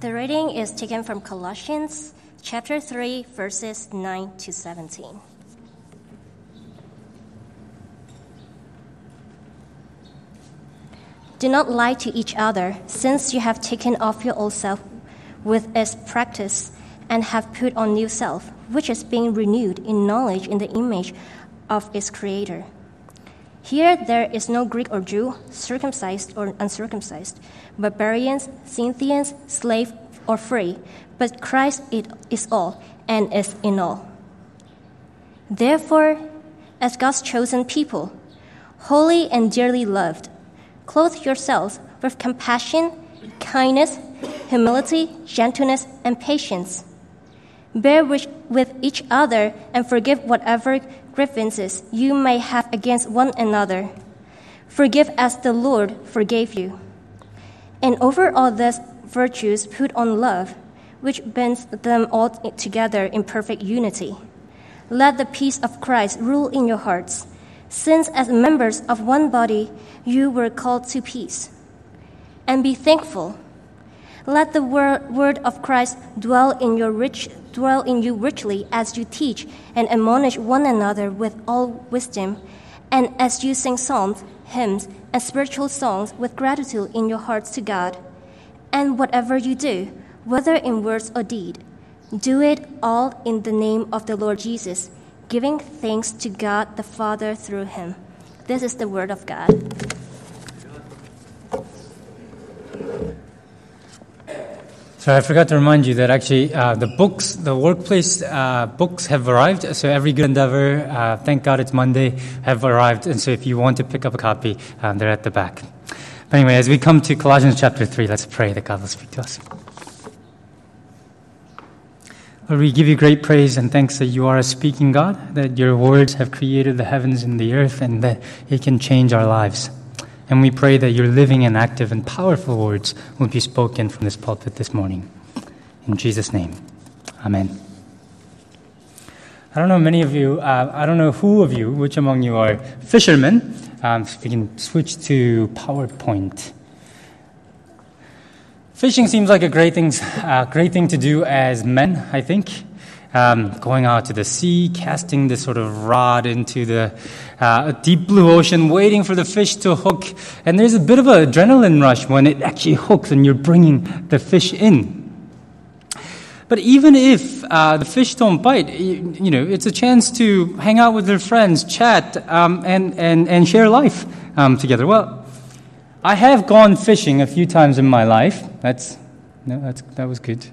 The reading is taken from Colossians chapter 3, verses 9 to 17. Do not lie to each other, since you have taken off your old self with its practice and have put on new self, which is being renewed in knowledge in the image of its creator. Here there is no Greek or Jew, circumcised or uncircumcised, barbarians, Scythians, slave or free, but Christ is all and is in all. Therefore, as God's chosen people, holy and dearly loved, clothe yourselves with compassion, kindness, humility, gentleness, and patience. Bear with, with each other and forgive whatever grievances you may have against one another. Forgive as the Lord forgave you. And over all these virtues, put on love, which binds them all together in perfect unity. Let the peace of Christ rule in your hearts, since as members of one body you were called to peace. And be thankful. Let the word, of Christ dwell in your rich dwell in you richly as you teach and admonish one another with all wisdom, and as you sing psalms, hymns, and spiritual songs with gratitude in your hearts to God. And whatever you do, whether in words or deed, do it all in the name of the Lord Jesus, giving thanks to God the Father through him. This is the word of God. So I forgot to remind you that actually uh, the books, the workplace uh, books have arrived. So every good endeavor, uh, thank God it's Monday, have arrived. And so if you want to pick up a copy, um, they're at the back. But anyway, as we come to Colossians chapter 3, let's pray that God will speak to us. Lord, we give you great praise and thanks that you are a speaking God, that your words have created the heavens and the earth, and that it can change our lives. And we pray that your living and active and powerful words will be spoken from this pulpit this morning. In Jesus' name, Amen. I don't know many of you, uh, I don't know who of you, which among you are fishermen. Um, we can switch to PowerPoint. Fishing seems like a great thing, uh, great thing to do as men, I think um, going out to the sea, casting this sort of rod into the uh, deep blue ocean, waiting for the fish to hook. And there's a bit of an adrenaline rush when it actually hooks and you're bringing the fish in. But even if uh, the fish don't bite, you, you, know, it's a chance to hang out with their friends, chat, um, and, and, and share life um, together. Well, I have gone fishing a few times in my life. That's, no, that's, that was good.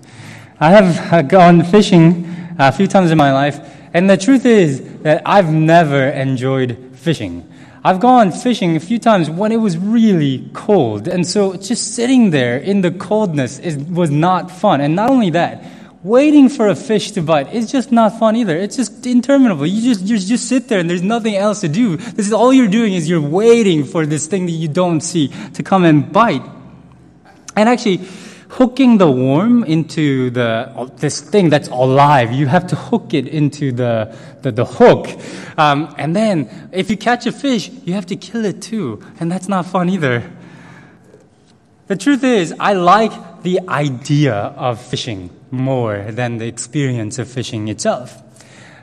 I have uh, gone fishing a few times in my life. And the truth is that I've never enjoyed fishing. I've gone fishing a few times when it was really cold. And so just sitting there in the coldness is, was not fun. And not only that, waiting for a fish to bite is just not fun either. It's just interminable. You just, you just sit there and there's nothing else to do. This is all you're doing is you're waiting for this thing that you don't see to come and bite. And actually, hooking the worm into the this thing that's alive. You have to hook it into the the, the hook, um, and then if you catch a fish, you have to kill it too, and that's not fun either. The truth is, I like the idea of fishing more than the experience of fishing itself.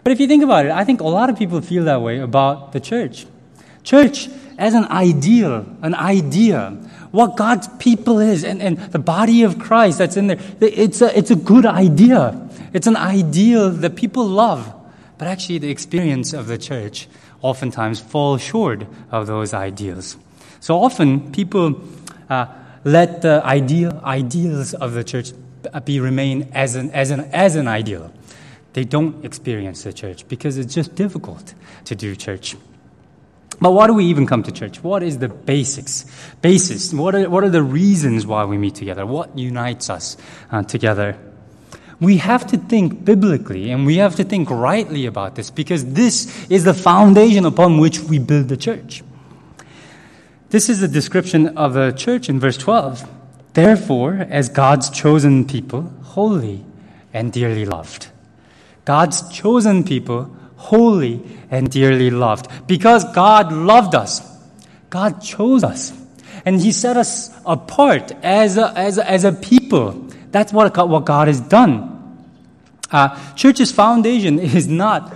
But if you think about it, I think a lot of people feel that way about the church. Church as an ideal, an idea what God's people is and, and the body of Christ that's in there. It's a, it's a good idea. It's an ideal that people love. But actually, the experience of the church oftentimes falls short of those ideals. So often, people uh, let the ideal ideals of the church be remain as an, as an, as an ideal. They don't experience the church because it's just difficult to do church. But why do we even come to church? What is the basics? Basis. What are, what are the reasons why we meet together? What unites us uh, together? We have to think biblically and we have to think rightly about this because this is the foundation upon which we build the church. This is a description of the church in verse 12. Therefore, as God's chosen people, holy and dearly loved. God's chosen people, holy and dearly loved. Because God loved us, God chose us, and He set us apart as a, as a, as a people That's what, God, what God has done. Uh, church's foundation is not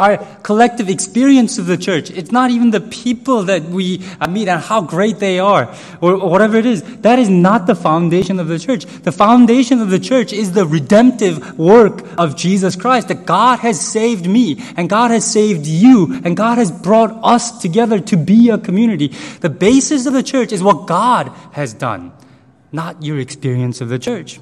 our collective experience of the church. It's not even the people that we uh, meet and how great they are or, or, whatever it is. That is not the foundation of the church. The foundation of the church is the redemptive work of Jesus Christ that God has saved me and God has saved you and God has brought us together to be a community. The basis of the church is what God has done, not your experience of the church.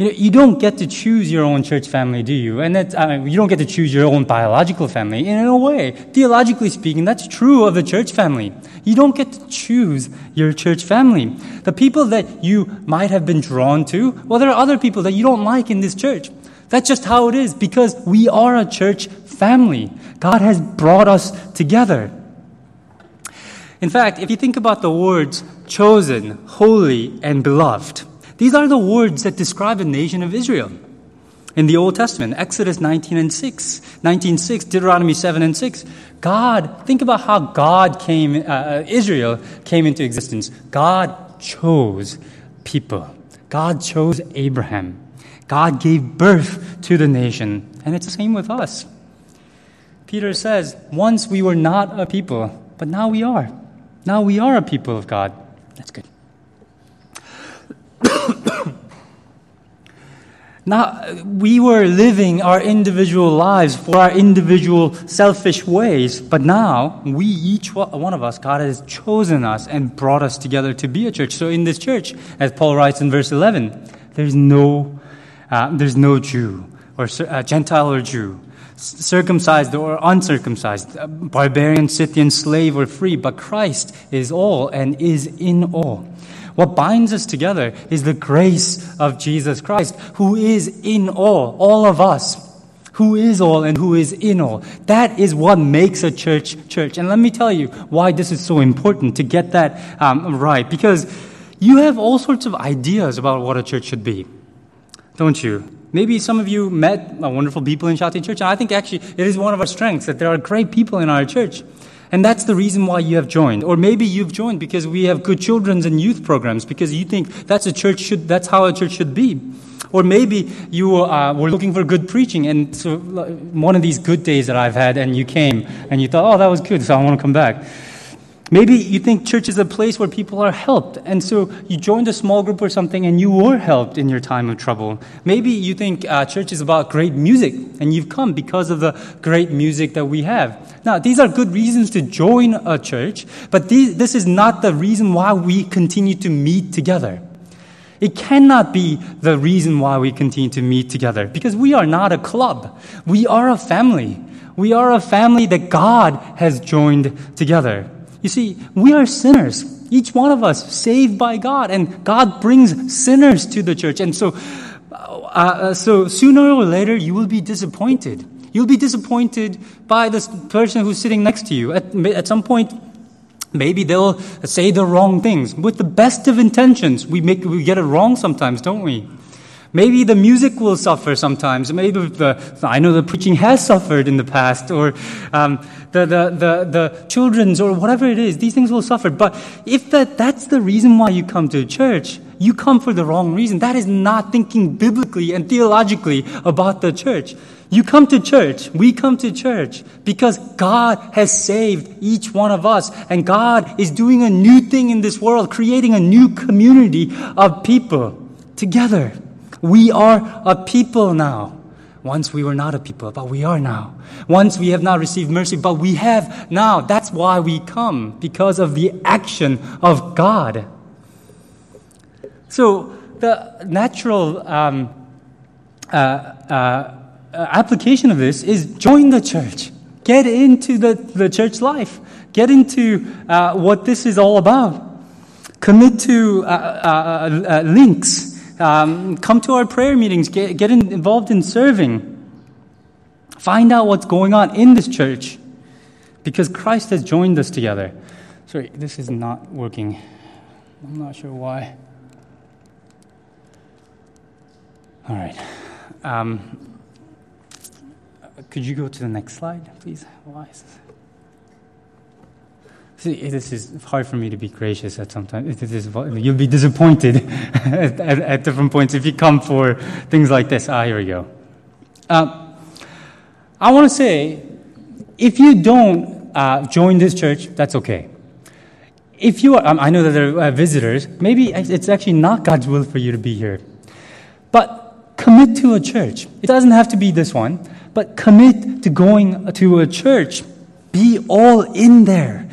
You know, you don't get to choose your own church family, do you? And that, I mean, you don't get to choose your own biological family. And in a way, theologically speaking, that's true of the church family. You don't get to choose your church family. The people that you might have been drawn to, well, there are other people that you don't like in this church. That's just how it is because we are a church family. God has brought us together. In fact, if you think about the words chosen, holy, and beloved, these are the words that describe the nation of Israel in the Old Testament, Exodus 19 and 6, 19, 6, Deuteronomy 7 and 6. God, think about how God came, uh, uh, Israel came into existence. God chose people. God chose Abraham. God gave birth to the nation. And it's the same with us. Peter says, once we were not a people, but now we are. Now we are a people of God. That's good. now, we were living our individual lives for our individual selfish ways, but now we, each one of us, God has chosen us and brought us together to be a church. So in this church, as Paul writes in verse 11, there's no, uh, there's no Jew or uh, Gentile or Jew, circumcised or uncircumcised, barbarian, Scythian, slave or free, but Christ is all and is in all. What binds us together is the grace of Jesus Christ, who is in all, all of us. Who is all and who is in all. That is what makes a church church. And let me tell you why this is so important to get that um, right. Because you have all sorts of ideas about what a church should be, don't you? Maybe some of you met wonderful people in Shatin Church, and I think actually it is one of our strengths that there are great people in our church. And that's the reason why you have joined. Or maybe you've joined because we have good children's and youth programs, because you think that's a church should, that's how a church should be. Or maybe you uh, were looking for good preaching, and so one of these good days that I've had, and you came, and you thought, oh, that was good, so I want to come back. Maybe you think church is a place where people are helped, and so you joined a small group or something and you were helped in your time of trouble. Maybe you think uh, church is about great music, and you've come because of the great music that we have. Now, these are good reasons to join a church, but these, this is not the reason why we continue to meet together. It cannot be the reason why we continue to meet together because we are not a club. We are a family. We are a family that God has joined together. You see, we are sinners. Each one of us saved by God, and God brings sinners to the church. And so, uh, uh, so sooner or later, you will be disappointed. You'll be disappointed by this person who's sitting next to you. At, at some point, maybe they'll say the wrong things. With the best of intentions, we make we get it wrong sometimes, don't we? Maybe the music will suffer sometimes. Maybe the, I know the preaching has suffered in the past, or um, the, the, the, the children's, or whatever it is. These things will suffer. But if that, that's the reason why you come to church, you come for the wrong reason. That is not thinking biblically and theologically about the church. You come to church, we come to church because God has saved each one of us and God is doing a new thing in this world, creating a new community of people together. We are a people now. Once we were not a people, but we are now. Once we have not received mercy, but we have now. That's why we come, because of the action of God. So, the natural um, uh, uh, application of this is join the church. Get into the, the church life. Get into uh, what this is all about. Commit to uh, uh, uh, links um, come to our prayer meetings, get, get in, involved in serving. Find out what's going on in this church because Christ has joined us together. Sorry, this is not working. I'm not sure why. All right. Um, could you go to the next slide, please? Why is this? See, this is hard for me to be gracious at sometimes. This is, you'll be disappointed at, at, at, different points if you come for things like this. Ah, here we go. Uh, I want to say, if you don't uh, join this church, that's okay. If you are, um, I know that there are uh, visitors, maybe it's actually not God's will for you to be here. But commit to a church. It doesn't have to be this one, but commit to going to a church. Be all in there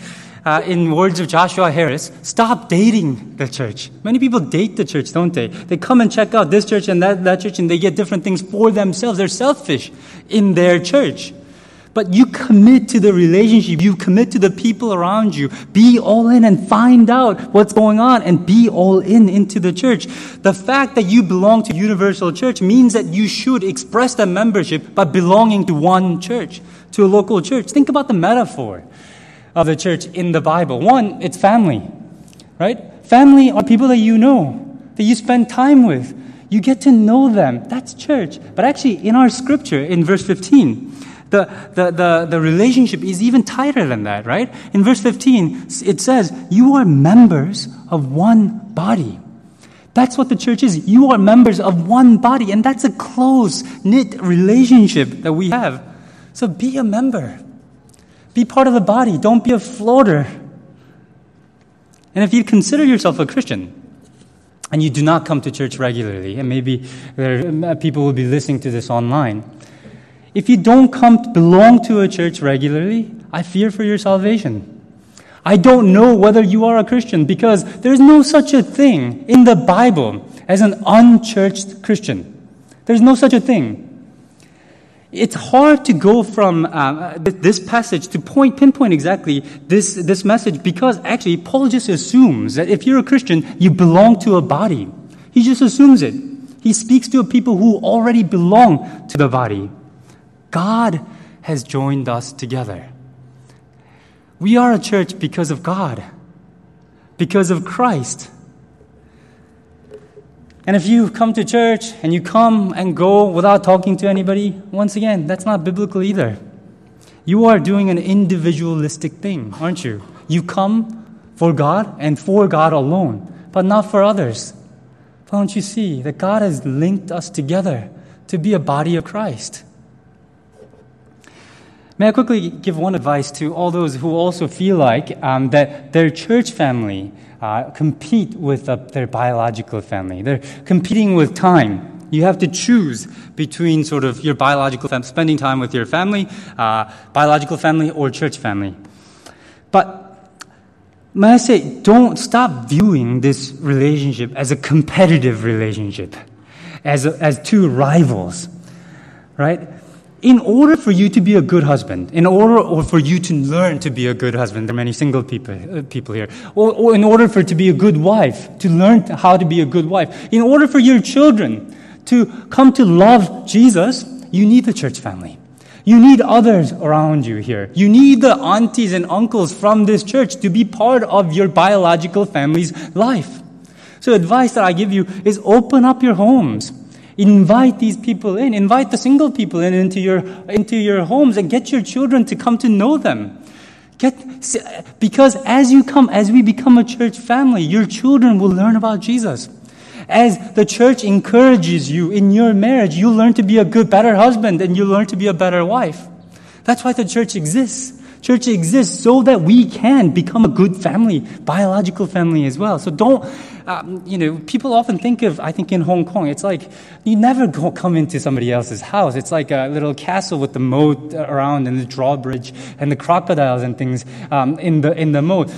uh, in words of Joshua Harris, stop dating the church. Many people date the church, don't they? They come and check out this church and that, that church and they get different things for themselves. They're selfish in their church. But you commit to the relationship. You commit to the people around you. Be all in and find out what's going on and be all in into the church. The fact that you belong to Universal Church means that you should express that membership by belonging to one church, to a local church. Think about the metaphor of the church in the Bible. One, it's family, right? Family are people that you know, that you spend time with. You get to know them. That's church. But actually, in our scripture, in verse 15, the, the, the, the relationship is even tighter than that, right? In verse 15, it says, You are members of one body. That's what the church is. You are members of one body, and that's a close knit relationship that we have. So be a member. Be part of the body. Don't be a floater. And if you consider yourself a Christian and you do not come to church regularly, and maybe there, people will be listening to this online, if you don't come belong to a church regularly, I fear for your salvation. I don't know whether you are a Christian because there's no such a thing in the Bible as an unchurched Christian. There's no such a thing it's hard to go from uh, this passage to point, pinpoint exactly this, this message because actually Paul just assumes that if you're a Christian, you belong to a body. He just assumes it. He speaks to a people who already belong to the body. God has joined us together. We are a church because of God, because of Christ. And if you come to church and you come and go without talking to anybody, once again, that's not biblical either. You are doing an individualistic thing, aren't you? You come for God and for God alone, but not for others. But don't you see that God has linked us together to be a body of Christ? May I quickly give one advice to all those who also feel like um, that their church family uh, compete with uh, their biological family. They're competing with time. You have to choose between sort of your biological family, spending time with your family, uh, biological family, or church family. But may I say, don't stop viewing this relationship as a competitive relationship, as, a, as two rivals, right? In order for you to be a good husband, in order or for you to learn to be a good husband, there are many single people, uh, people here, or, or in order for to be a good wife, to learn how to be a good wife, in order for your children to come to love Jesus, you need the church family. You need others around you here. You need the aunties and uncles from this church to be part of your biological family's life. So advice that I give you is open up your homes. Invite these people in. Invite the single people in into your, into your homes and get your children to come to know them. Get, because as you come, as we become a church family, your children will learn about Jesus. As the church encourages you in your marriage, you learn to be a good, better husband and you learn to be a better wife. That's why the church exists. Church exists so that we can become a good family, biological family as well. So don't um, you know, people often think of, I think in Hong Kong, it's like you never go, come into somebody else's house. It's like a little castle with the moat around and the drawbridge and the crocodiles and things um, in, the, in the moat.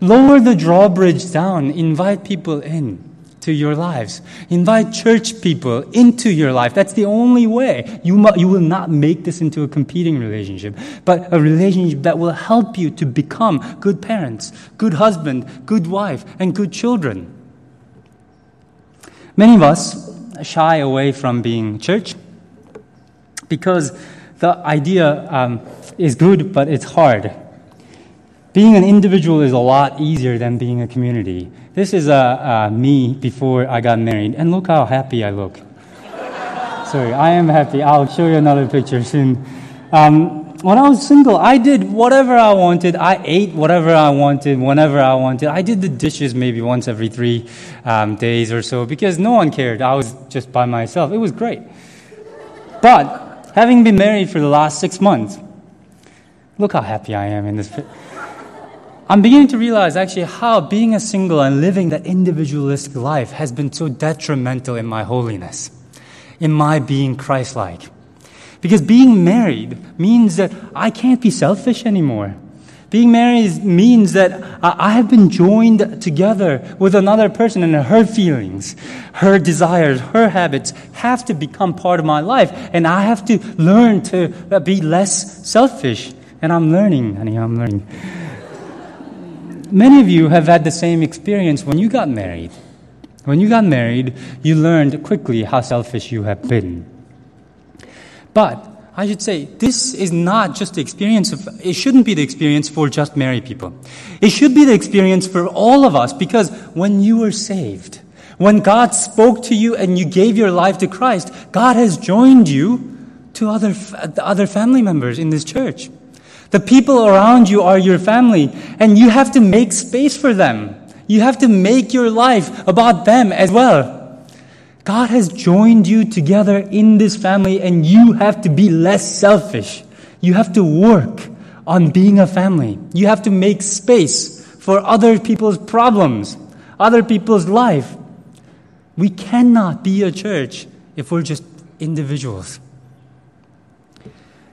Lower the drawbridge down, invite people in to your lives. Invite church people into your life. That's the only way. You, mu- you will not make this into a competing relationship, but a relationship that will help you to become good parents, good husband, good wife, and good children. Many of us shy away from being church because the idea um, is good, but it's hard. Being an individual is a lot easier than being a community. This is uh, uh, me before I got married, and look how happy I look. Sorry, I am happy. I'll show you another picture soon. Um, when I was single, I did whatever I wanted. I ate whatever I wanted, whenever I wanted. I did the dishes maybe once every three um, days or so because no one cared. I was just by myself. It was great. But having been married for the last six months, look how happy I am in this. I'm beginning to realize actually how being a single and living that individualistic life has been so detrimental in my holiness, in my being Christ like. Because being married means that I can't be selfish anymore. Being married means that I have been joined together with another person and her feelings, her desires, her habits have to become part of my life. And I have to learn to be less selfish. And I'm learning, honey, I'm learning. Many of you have had the same experience when you got married. When you got married, you learned quickly how selfish you have been. But I should say, this is not just the experience of, it shouldn't be the experience for just married people. It should be the experience for all of us because when you were saved, when God spoke to you and you gave your life to Christ, God has joined you to other, other family members in this church. The people around you are your family, and you have to make space for them. You have to make your life about them as well. God has joined you together in this family, and you have to be less selfish. You have to work on being a family. You have to make space for other people's problems, other people's life. We cannot be a church if we're just individuals.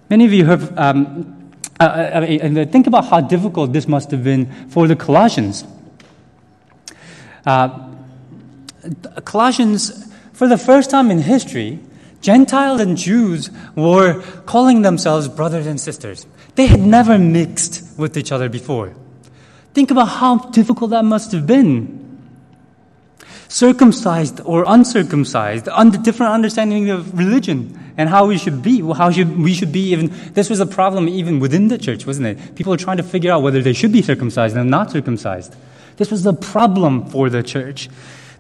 Many of you have um, uh, uh and think about how difficult this must have been for the Colossians. Uh, Colossians, for the first time in history, Gentiles and Jews were calling themselves brothers and sisters. They had never mixed with each other before. Think about how difficult that must have been. Circumcised or uncircumcised, under different understanding of religion and how we should be, how should, we should be even, this was a problem even within the church, wasn't it? People are trying to figure out whether they should be circumcised and not circumcised. This was a problem for the church.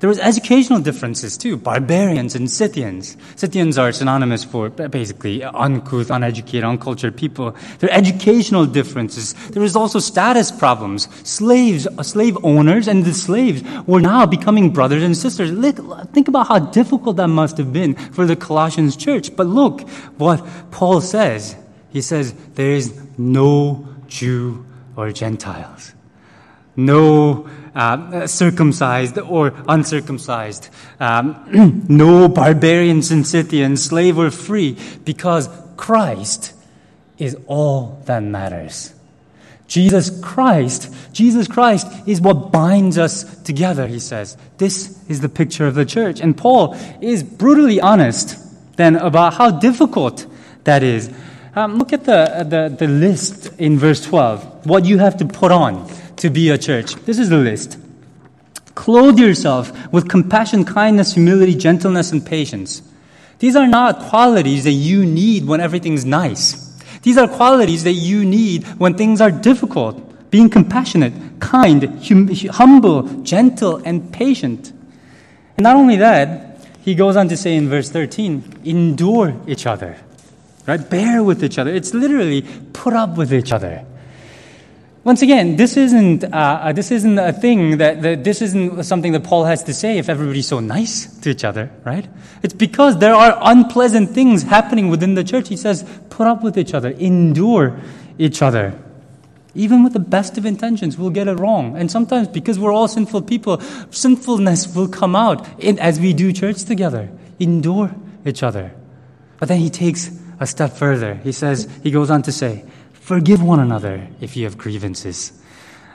There was educational differences too. Barbarians and Scythians. Scythians are synonymous for basically uncouth, uneducated, uncultured people. There are educational differences. There was also status problems. Slaves, uh, slave owners and the slaves were now becoming brothers and sisters. Think about how difficult that must have been for the Colossians church. But look what Paul says. He says, there is no Jew or Gentiles. No uh, circumcised or uncircumcised, um, no barbarians and Scythians, slave or free, because Christ is all that matters. Jesus Christ, Jesus Christ is what binds us together, he says. This is the picture of the church. And Paul is brutally honest then about how difficult that is. Um, look at the, the, the list in verse 12, what you have to put on to be a church. This is the list. Clothe yourself with compassion, kindness, humility, gentleness, and patience. These are not qualities that you need when everything's nice. These are qualities that you need when things are difficult. Being compassionate, kind, hum- humble, gentle, and patient. And not only that, he goes on to say in verse 13, endure each other. Right? Bear with each other. It's literally put up with each other. Once again, this isn't, uh, uh, this isn't a thing that, that, this isn't something that Paul has to say if everybody's so nice to each other, right? It's because there are unpleasant things happening within the church. He says, put up with each other, endure each other. Even with the best of intentions, we'll get it wrong. And sometimes, because we're all sinful people, sinfulness will come out in, as we do church together. Endure each other. But then he takes a step further. He says, he goes on to say, Forgive one another if you have grievances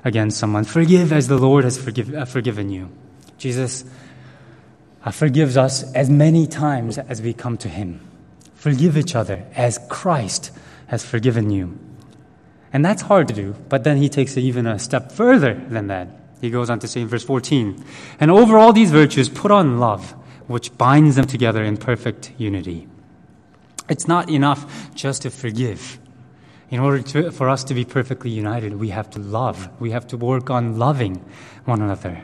against someone. Forgive as the Lord has forgive, uh, forgiven you. Jesus uh, forgives us as many times as we come to Him. Forgive each other as Christ has forgiven you. And that's hard to do, but then He takes it even a step further than that. He goes on to say in verse 14, and over all these virtues, put on love, which binds them together in perfect unity. It's not enough just to forgive. In order to, for us to be perfectly united, we have to love. We have to work on loving one another.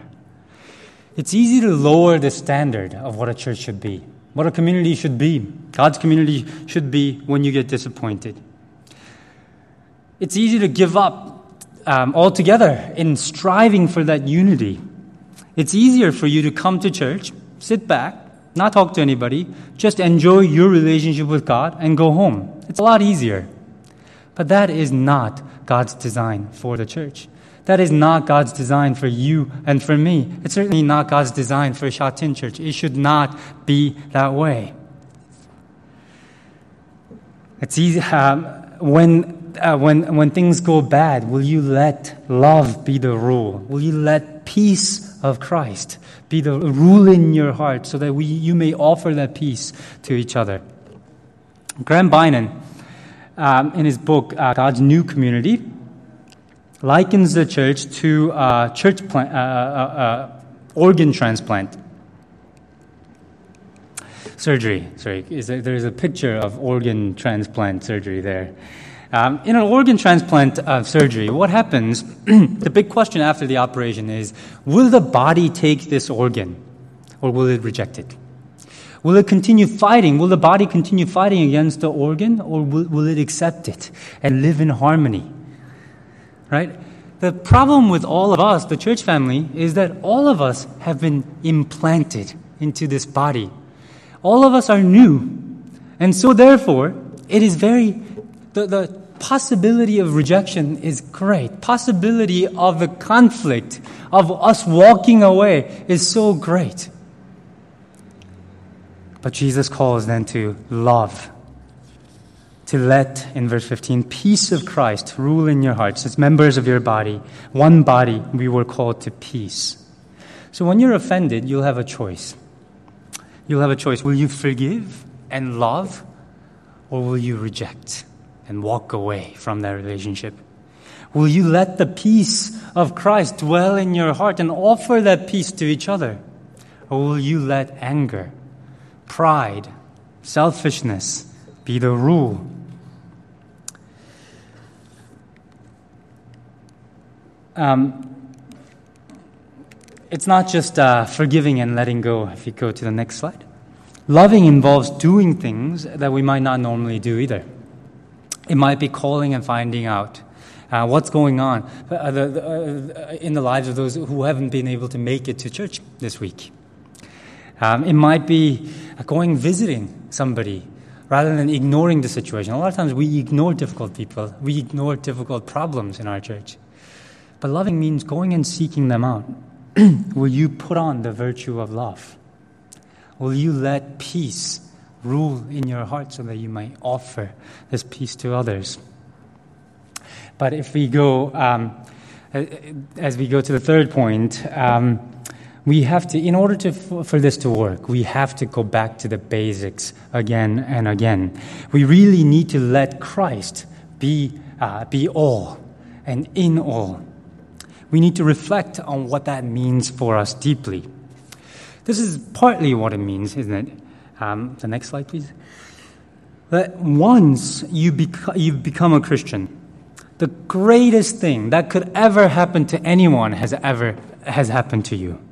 It's easy to lower the standard of what a church should be, what a community should be. God's community should be when you get disappointed. it's easy to give up um, altogether in striving for that unity. It's easier for you to come to church, sit back, not talk to anybody, just enjoy your relationship with God and go home. It's a lot easier. But that is not God's design for the church. That is not God's design for you and for me. It's certainly not God's design for Sha Tin Church. It should not be that way. It's easy um, when uh, when when things go bad. Will you let love be the rule? Will you let peace of Christ be the rule in your heart, so that we you may offer that peace to each other? Graham Beynon, um, in his book uh, God's New Community likens the church to a church plant, uh, uh, uh, organ transplant surgery. Sorry, there's a picture of organ transplant surgery there. Um, in an organ transplant uh, surgery, what happens? the big question after the operation is will the body take this organ or will it reject it? Will it continue fighting? Will the body continue fighting against the organ or will, will it accept it and live in harmony? right? The problem with all of us, the church family, is that all of us have been implanted into this body. All of us are new. And so, therefore, it is very, the, the possibility of rejection is great. Possibility of the conflict, of us walking away, is so great. But Jesus calls then to love to let, in verse 15, peace of Christ rule in your hearts as members of your body. One body, we were called to peace. So when you're offended, you'll have a choice. You'll have a choice. Will you forgive and love, or will you reject and walk away from that relationship? Will you let the peace of Christ dwell in your heart and offer that peace to each other? Or will you let anger, pride, selfishness be the rule Um, it's not just uh, forgiving and letting go. If you go to the next slide, loving involves doing things that we might not normally do either. It might be calling and finding out uh, what's going on uh, uh, in the lives of those who haven't been able to make it to church this week. Um, it might be going visiting somebody rather than ignoring the situation. A lot of times we ignore difficult people, we ignore difficult problems in our church. But loving means going and seeking them out. Will you put on the virtue of love? Will you let peace rule in your heart so that you might offer this peace to others? But if we go, um, as we go to the third point, um, we have to, in order to, for this to work, we have to go back to the basics again and again. We really need to let Christ be, uh, be all and in all we need to reflect on what that means for us deeply. This is partly what it means, isn't it? Um, the next slide, please. That once you bec- you've become a Christian, the greatest thing that could ever happen to anyone has ever has happened to you.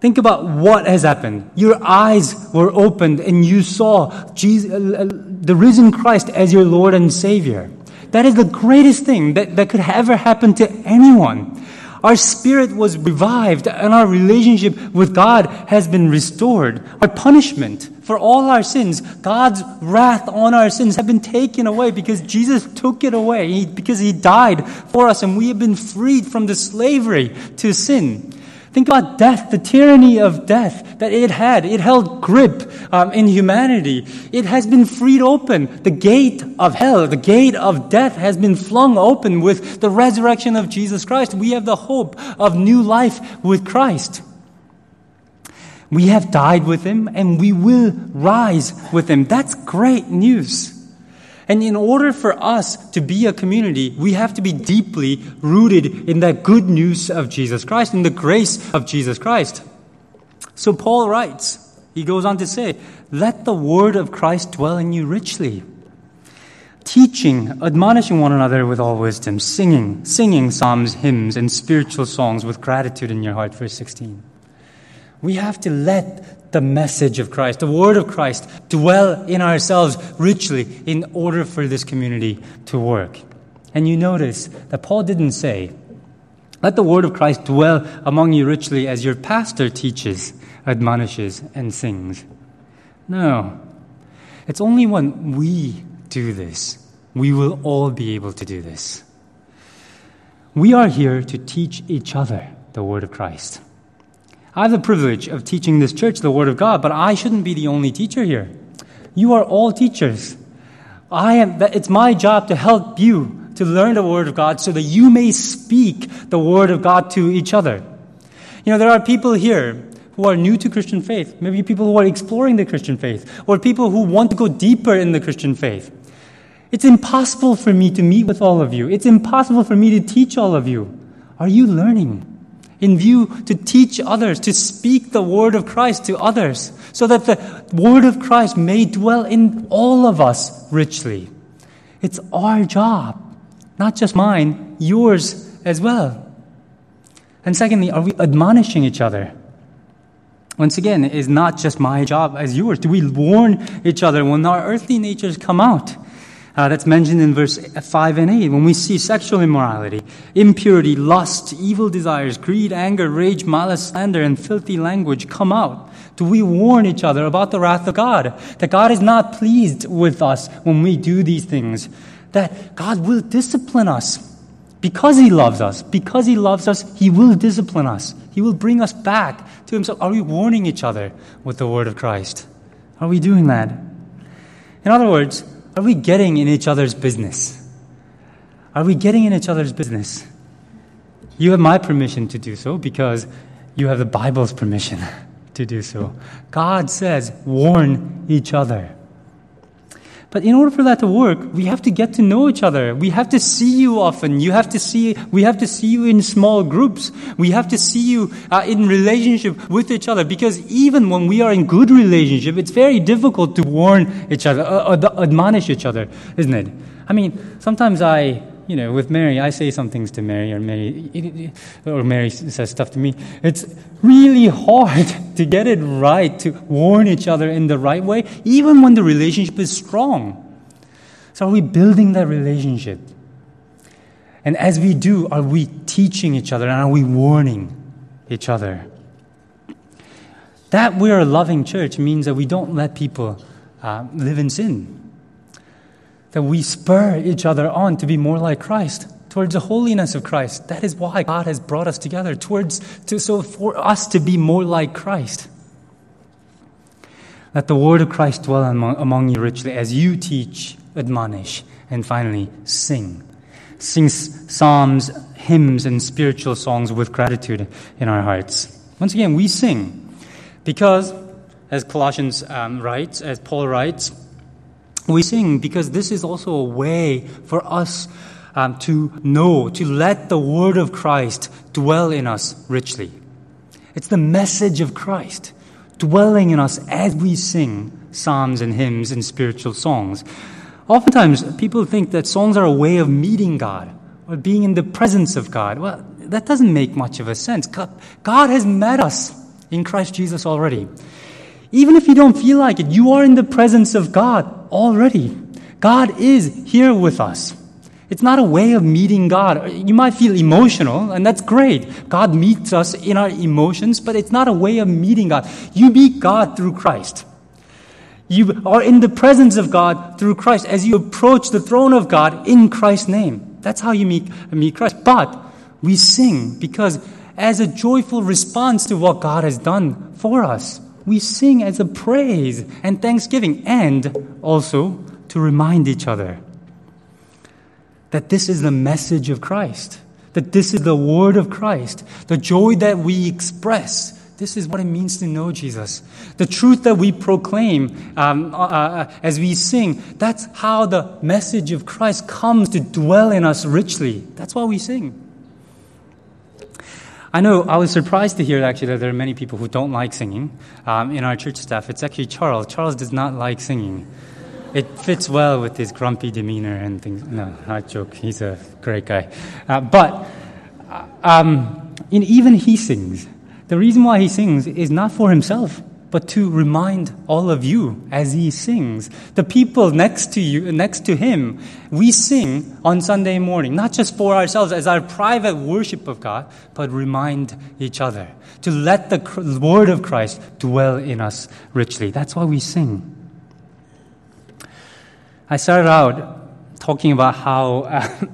Think about what has happened. Your eyes were opened and you saw Jesus, uh, uh, the risen Christ as your Lord and Savior. That is the greatest thing that, that could ever happen to anyone. Our spirit was revived and our relationship with God has been restored. Our punishment for all our sins, God's wrath on our sins have been taken away because Jesus took it away, he, because He died for us and we have been freed from the slavery to sin. Think about death, the tyranny of death that it had. It held grip um, in humanity. It has been freed open. The gate of hell, the gate of death has been flung open with the resurrection of Jesus Christ. We have the hope of new life with Christ. We have died with him and we will rise with him. That's great news. And in order for us to be a community, we have to be deeply rooted in that good news of Jesus Christ, in the grace of Jesus Christ. So Paul writes, he goes on to say, Let the word of Christ dwell in you richly. Teaching, admonishing one another with all wisdom, singing, singing psalms, hymns, and spiritual songs with gratitude in your heart. Verse 16. We have to let the message of Christ, the word of Christ, dwell in ourselves richly in order for this community to work. And you notice that Paul didn't say, Let the word of Christ dwell among you richly as your pastor teaches, admonishes, and sings. No. It's only when we do this, we will all be able to do this. We are here to teach each other the word of Christ. I have the privilege of teaching this church the Word of God, but I shouldn't be the only teacher here. You are all teachers. I am, it's my job to help you to learn the Word of God so that you may speak the Word of God to each other. You know, there are people here who are new to Christian faith, maybe people who are exploring the Christian faith, or people who want to go deeper in the Christian faith. It's impossible for me to meet with all of you. It's impossible for me to teach all of you. Are you learning? In view to teach others, to speak the word of Christ to others, so that the word of Christ may dwell in all of us richly. It's our job, not just mine, yours as well. And secondly, are we admonishing each other? Once again, it is not just my job as yours. Do we warn each other when our earthly natures come out? Uh, that's mentioned in verse 5 and 8. When we see sexual immorality, impurity, lust, evil desires, greed, anger, rage, malice, slander, and filthy language come out, do we warn each other about the wrath of God? That God is not pleased with us when we do these things. That God will discipline us because He loves us. Because He loves us, He will discipline us. He will bring us back to Himself. Are we warning each other with the word of Christ? Are we doing that? In other words, are we getting in each other's business? Are we getting in each other's business? You have my permission to do so because you have the Bible's permission to do so. God says, warn each other. But in order for that to work, we have to get to know each other. We have to see you often. You have to see, we have to see you in small groups. We have to see you uh, in relationship with each other because even when we are in good relationship, it's very difficult to warn each other, uh, admonish each other, isn't it? I mean, sometimes I, you know, with Mary, I say some things to Mary, or Mary, or Mary says stuff to me. It's really hard to get it right, to warn each other in the right way, even when the relationship is strong. So, are we building that relationship? And as we do, are we teaching each other and are we warning each other? That we're a loving church means that we don't let people uh, live in sin that we spur each other on to be more like Christ, towards the holiness of Christ. That is why God has brought us together, towards to, so for us to be more like Christ. Let the word of Christ dwell among, among you richly as you teach, admonish, and finally sing. Sing psalms, hymns, and spiritual songs with gratitude in our hearts. Once again, we sing because, as Colossians um, writes, as Paul writes, we sing because this is also a way for us um, to know, to let the word of Christ dwell in us richly. It's the message of Christ dwelling in us as we sing psalms and hymns and spiritual songs. Oftentimes, people think that songs are a way of meeting God or being in the presence of God. Well, that doesn't make much of a sense. God has met us in Christ Jesus already. Even if you don't feel like it, you are in the presence of God already. God is here with us. It's not a way of meeting God. You might feel emotional, and that's great. God meets us in our emotions, but it's not a way of meeting God. You meet God through Christ. You are in the presence of God through Christ as you approach the throne of God in Christ's name. That's how you meet, meet Christ. But we sing because as a joyful response to what God has done for us we sing as a praise and thanksgiving, and also to remind each other that this is the message of Christ, that this is the word of Christ, the joy that we express. This is what it means to know Jesus. The truth that we proclaim um, uh, uh, as we sing, that's how the message of Christ comes to dwell in us richly. That's why we sing. I know I was surprised to hear actually that there are many people who don't like singing um, in our church staff. It's actually Charles. Charles does not like singing. It fits well with his grumpy demeanor and things. No, I joke. He's a great guy. Uh, but uh, um, even he sings. The reason why he sings is not for himself. But to remind all of you as he sings. The people next to you, next to him, we sing on Sunday morning, not just for ourselves as our private worship of God, but remind each other to let the word of Christ dwell in us richly. That's why we sing. I started out talking about how uh,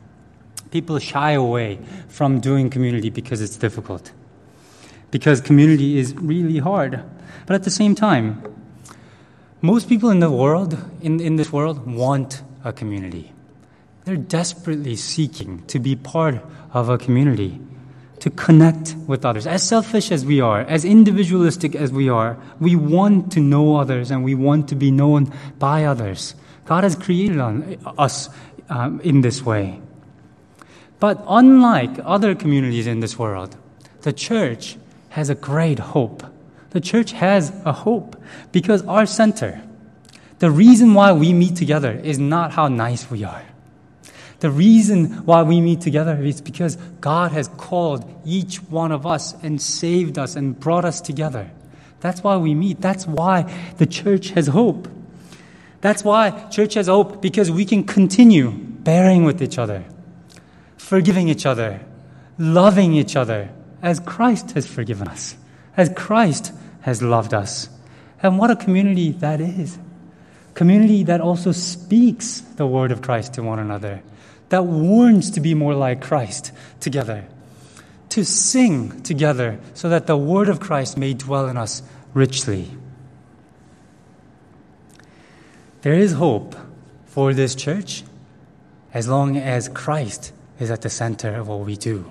people shy away from doing community because it's difficult because community is really hard. But at the same time, most people in the world, in, in this world, want a community. They're desperately seeking to be part of a community, to connect with others. As selfish as we are, as individualistic as we are, we want to know others and we want to be known by others. God has created us um, in this way. But unlike other communities in this world, the church has a great hope. The church has a hope because our center, the reason why we meet together is not how nice we are. The reason why we meet together is because God has called each one of us and saved us and brought us together. That's why we meet. That's why the church has hope. That's why church has hope because we can continue bearing with each other, forgiving each other, loving each other, as Christ has forgiven us, as Christ has loved us. And what a community that is. Community that also speaks the word of Christ to one another, that warns to be more like Christ together, to sing together so that the word of Christ may dwell in us richly. There is hope for this church as long as Christ is at the center of what we do.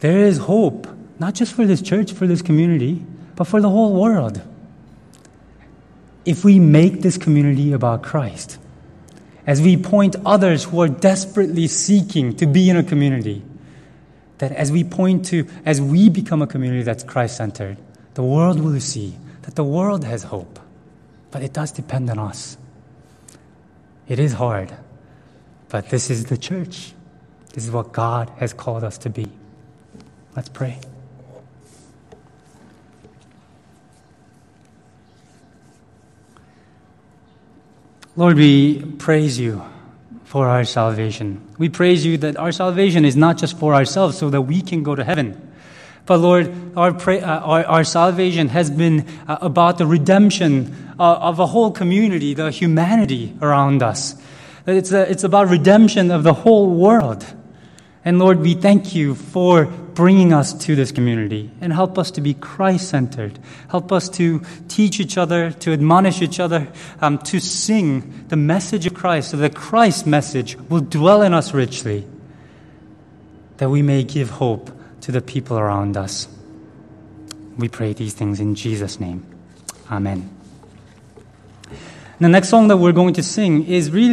There is hope, not just for this church, for this community, but for the whole world. If we make this community about Christ, as we point others who are desperately seeking to be in a community, that as we point to, as we become a community that's Christ centered, the world will see that the world has hope. But it does depend on us. It is hard, but this is the church. This is what God has called us to be. Let's pray. Lord, we praise you for our salvation. We praise you that our salvation is not just for ourselves so that we can go to heaven. But Lord, our, pray, uh, our, our, salvation has been uh, about the redemption uh, of a whole community, the humanity around us. It's, a, it's about redemption of the whole world. And Lord, we thank you for bringing us to this community and help us to be Christ centered. Help us to teach each other, to admonish each other, um, to sing the message of Christ so that Christ's message will dwell in us richly, that we may give hope to the people around us. We pray these things in Jesus' name. Amen. The next song that we're going to sing is really